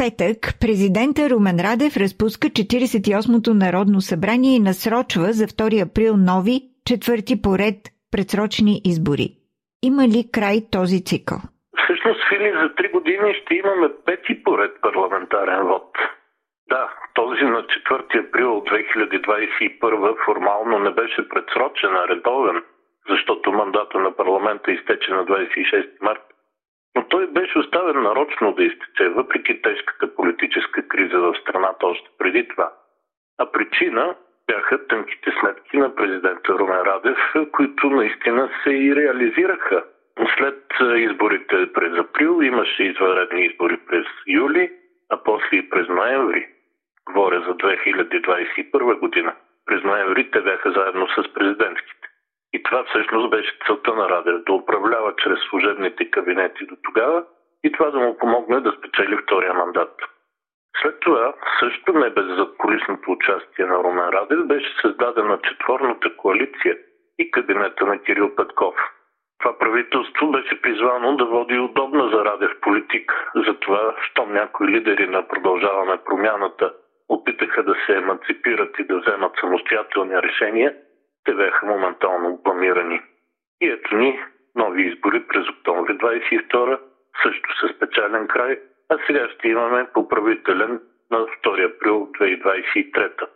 петък, президента Румен Радев разпуска 48-то Народно събрание и насрочва за 2 април нови, четвърти поред предсрочни избори. Има ли край този цикъл? Всъщност, Фили, за три години ще имаме пети поред парламентарен вод. Да, този на 4 април 2021 формално не беше предсрочен, а редовен, защото мандата на парламента изтече на 26 март. Но той беше оставен нарочно да изтече, въпреки тежката политическа криза в страната още преди това. А причина бяха тънките сметки на президента Румен Радев, които наистина се и реализираха. След изборите през април имаше извънредни избори през юли, а после и през ноември. Говоря за 2021 година. През ноември те бяха заедно с президентските. Това всъщност беше целта на Радев да управлява чрез служебните кабинети до тогава и това да му помогне да спечели втория мандат. След това, също не без задколисното участие на Румен Радев, беше създадена четворната коалиция и кабинета на Кирил Петков. Това правителство беше призвано да води удобна за Радев политика. Затова, щом някои лидери на Продължаваме промяната опитаха да се еманципират и да вземат самостоятелни решения, те бяха моментално бламирани. И ето ни нови избори през октомври 22 също с печален край, а сега ще имаме поправителен на 2 април 2023.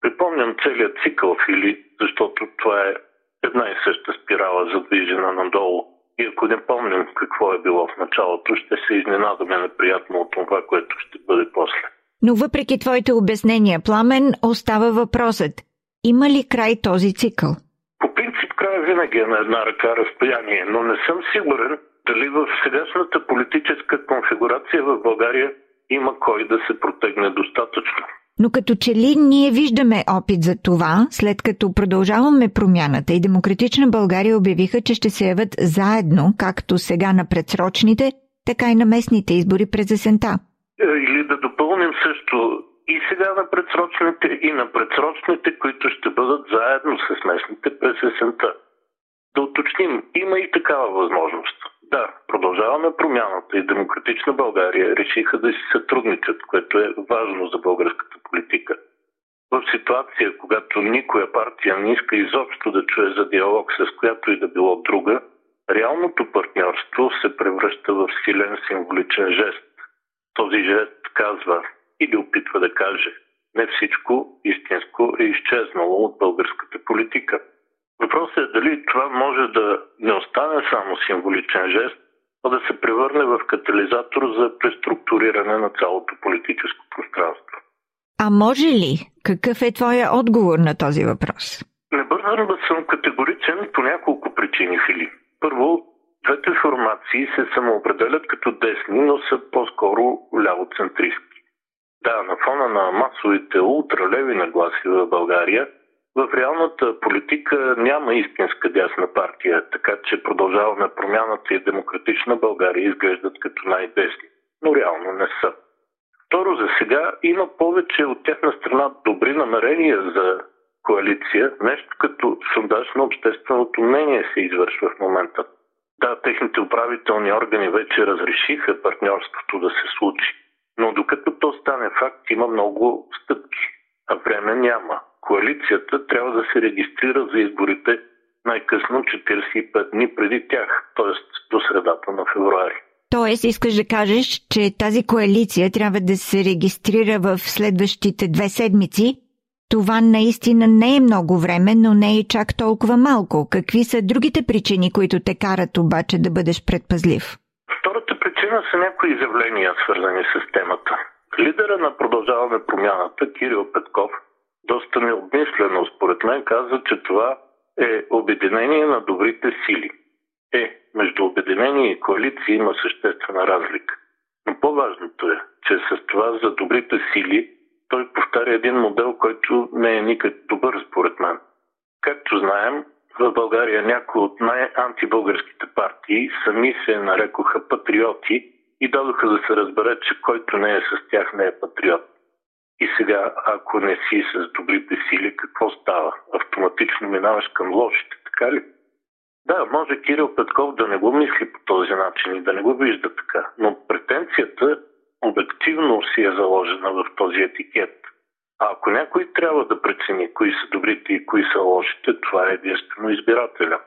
Припомням целият цикъл Фили, защото това е една и съща спирала задвижена надолу. И ако не помним какво е било в началото, ще се изненадаме неприятно от това, което ще бъде после. Но въпреки твоите обяснения, Пламен, остава въпросът. Има ли край този цикъл? По принцип край винаги е на една ръка разстояние, но не съм сигурен дали в сегашната политическа конфигурация в България има кой да се протегне достатъчно. Но като че ли ние виждаме опит за това, след като продължаваме промяната и Демократична България обявиха, че ще се явят заедно, както сега на предсрочните, така и на местните избори през есента. Е, или да допълним също и сега на предсрочните, и на предсрочните, които ще бъдат заедно с местните през есента. Да уточним, има и такава възможност. Да, продължаваме промяната и Демократична България решиха да си сътрудничат, което е важно за българската политика. В ситуация, когато никоя партия не иска изобщо да чуе за диалог с която и да било друга, реалното партньорство се превръща в силен символичен жест. Този жест казва или опитва да каже не всичко истинско е изчезнало от българската политика. Въпросът е дали това може да не остане само символичен жест, а да се превърне в катализатор за преструктуриране на цялото политическо пространство. А може ли? Какъв е твоя отговор на този въпрос? Не бързам да съм категоричен по няколко причини, Фили. Първо, двете формации се самоопределят като десни, но са по-скоро лявоцентристки. Да, на фона на масовите ултралеви нагласи в България – в реалната политика няма истинска дясна партия, така че продължаваме промяната и демократична България изглеждат като най-десни, но реално не са. Второ, за сега има повече от тяхна страна добри намерения за коалиция, нещо като сондаж на общественото мнение се извършва в момента. Да, техните управителни органи вече разрешиха партньорството да се случи, но докато то стане факт, има много стъпки, а време няма коалицията трябва да се регистрира за изборите най-късно 45 дни преди тях, т.е. до средата на февруари. Тоест, искаш да кажеш, че тази коалиция трябва да се регистрира в следващите две седмици? Това наистина не е много време, но не е чак толкова малко. Какви са другите причини, които те карат обаче да бъдеш предпазлив? Втората причина са някои изявления, свързани с темата. Промяната, Кирил Петков, доста необмислено, според мен, казва, че това е обединение на добрите сили. Е, между обединение и коалиция има съществена разлика. Но по-важното е, че с това за добрите сили той повтаря един модел, който не е никак добър според мен. Както знаем, в България някои от най-антибългарските партии сами се нарекоха патриоти и дадоха да се разбере, че който не е с тях не е патриот. И сега, ако не си с добрите сили, какво става? Автоматично минаваш към лошите, така ли? Да, може Кирил Петков да не го мисли по този начин и да не го вижда така, но претенцията обективно си е заложена в този етикет. А ако някой трябва да прецени кои са добрите и кои са лошите, това е единствено избирателя.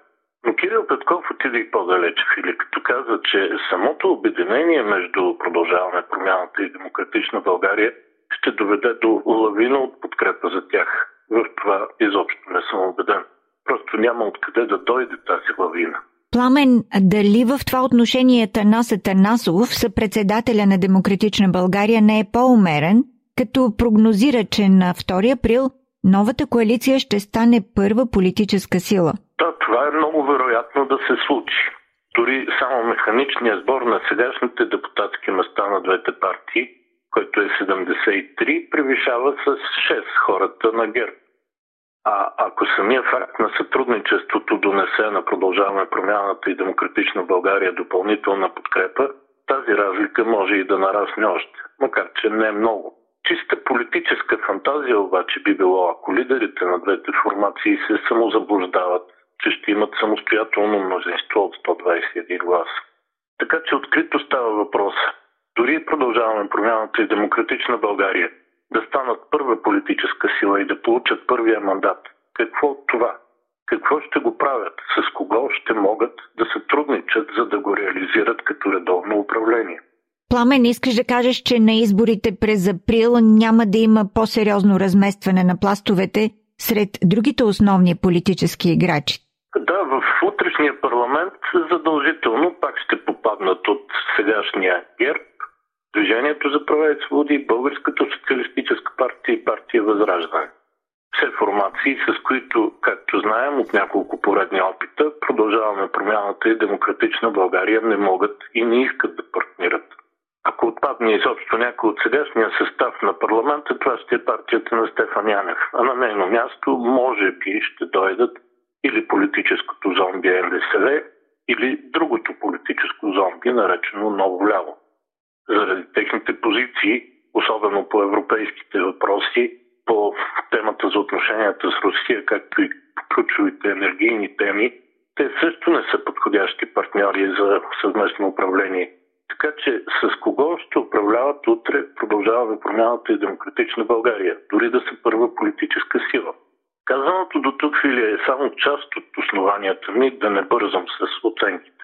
Но Кирил Петков отиде и по-далече, Фили, като каза, че самото обединение между продължаване промяната и демократична България ще доведе до лавина от подкрепа за тях. В това изобщо не съм убеден. Просто няма откъде да дойде тази лавина. Пламен, дали в това отношение Танас Танасов, съпредседателя на Демократична България, не е по-умерен, като прогнозира, че на 2 април новата коалиция ще стане първа политическа сила? Да, това е много вероятно да се случи. Дори само механичният сбор на сегашните депутатски места на двете партии, който е 73, превишава с 6 хората на ГЕРБ. А ако самия факт на сътрудничеството донесе на продължаване промяната и демократична България допълнителна подкрепа, тази разлика може и да нарасне още, макар че не е много. Чиста политическа фантазия обаче би било, ако лидерите на двете формации се самозаблуждават, че ще имат самостоятелно мнозинство от 121 гласа. Така че открито става въпрос. Дори продължаваме промяната и демократична България да станат първа политическа сила и да получат първия мандат. Какво от това? Какво ще го правят? С кого ще могат да сътрудничат, за да го реализират като редовно управление? Пламен, искаш да кажеш, че на изборите през април няма да има по-сериозно разместване на пластовете сред другите основни политически играчи? Да, в утрешния парламент задължително пак ще попаднат от сегашния ГЕРБ Движението за права и свободи, Българската социалистическа партия и партия Възраждане. Все формации, с които, както знаем от няколко поредни опита, продължаваме промяната и демократична България не могат и не искат да партнират. Ако отпадне изобщо някой от сегашния състав на парламента, това ще е партията на Стефан Янев. А на нейно място, може би, ще дойдат или политическото зомби НДСВ, или другото политическо зомби, наречено Ново ляво заради техните позиции, особено по европейските въпроси, по темата за отношенията с Русия, както и ключовите енергийни теми, те също не са подходящи партньори за съвместно управление. Така че с кого ще управляват утре продължаваме промяната и демократична България, дори да са първа политическа сила. Казаното до тук, Филия, е само част от основанията ми да не бързам с оценките.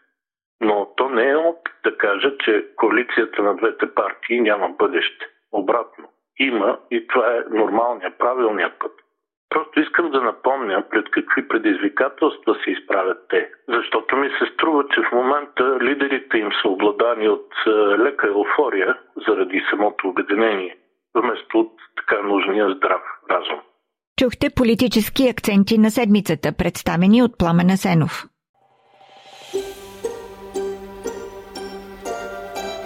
Но то не е опит да кажа, че коалицията на двете партии няма бъдеще. Обратно. Има и това е нормалният, правилният път. Просто искам да напомня пред какви предизвикателства се изправят те. Защото ми се струва, че в момента лидерите им са обладани от е, лека еуфория заради самото обединение, вместо от така нужния здрав разум. Чухте политически акценти на седмицата, представени от Пламена Сенов.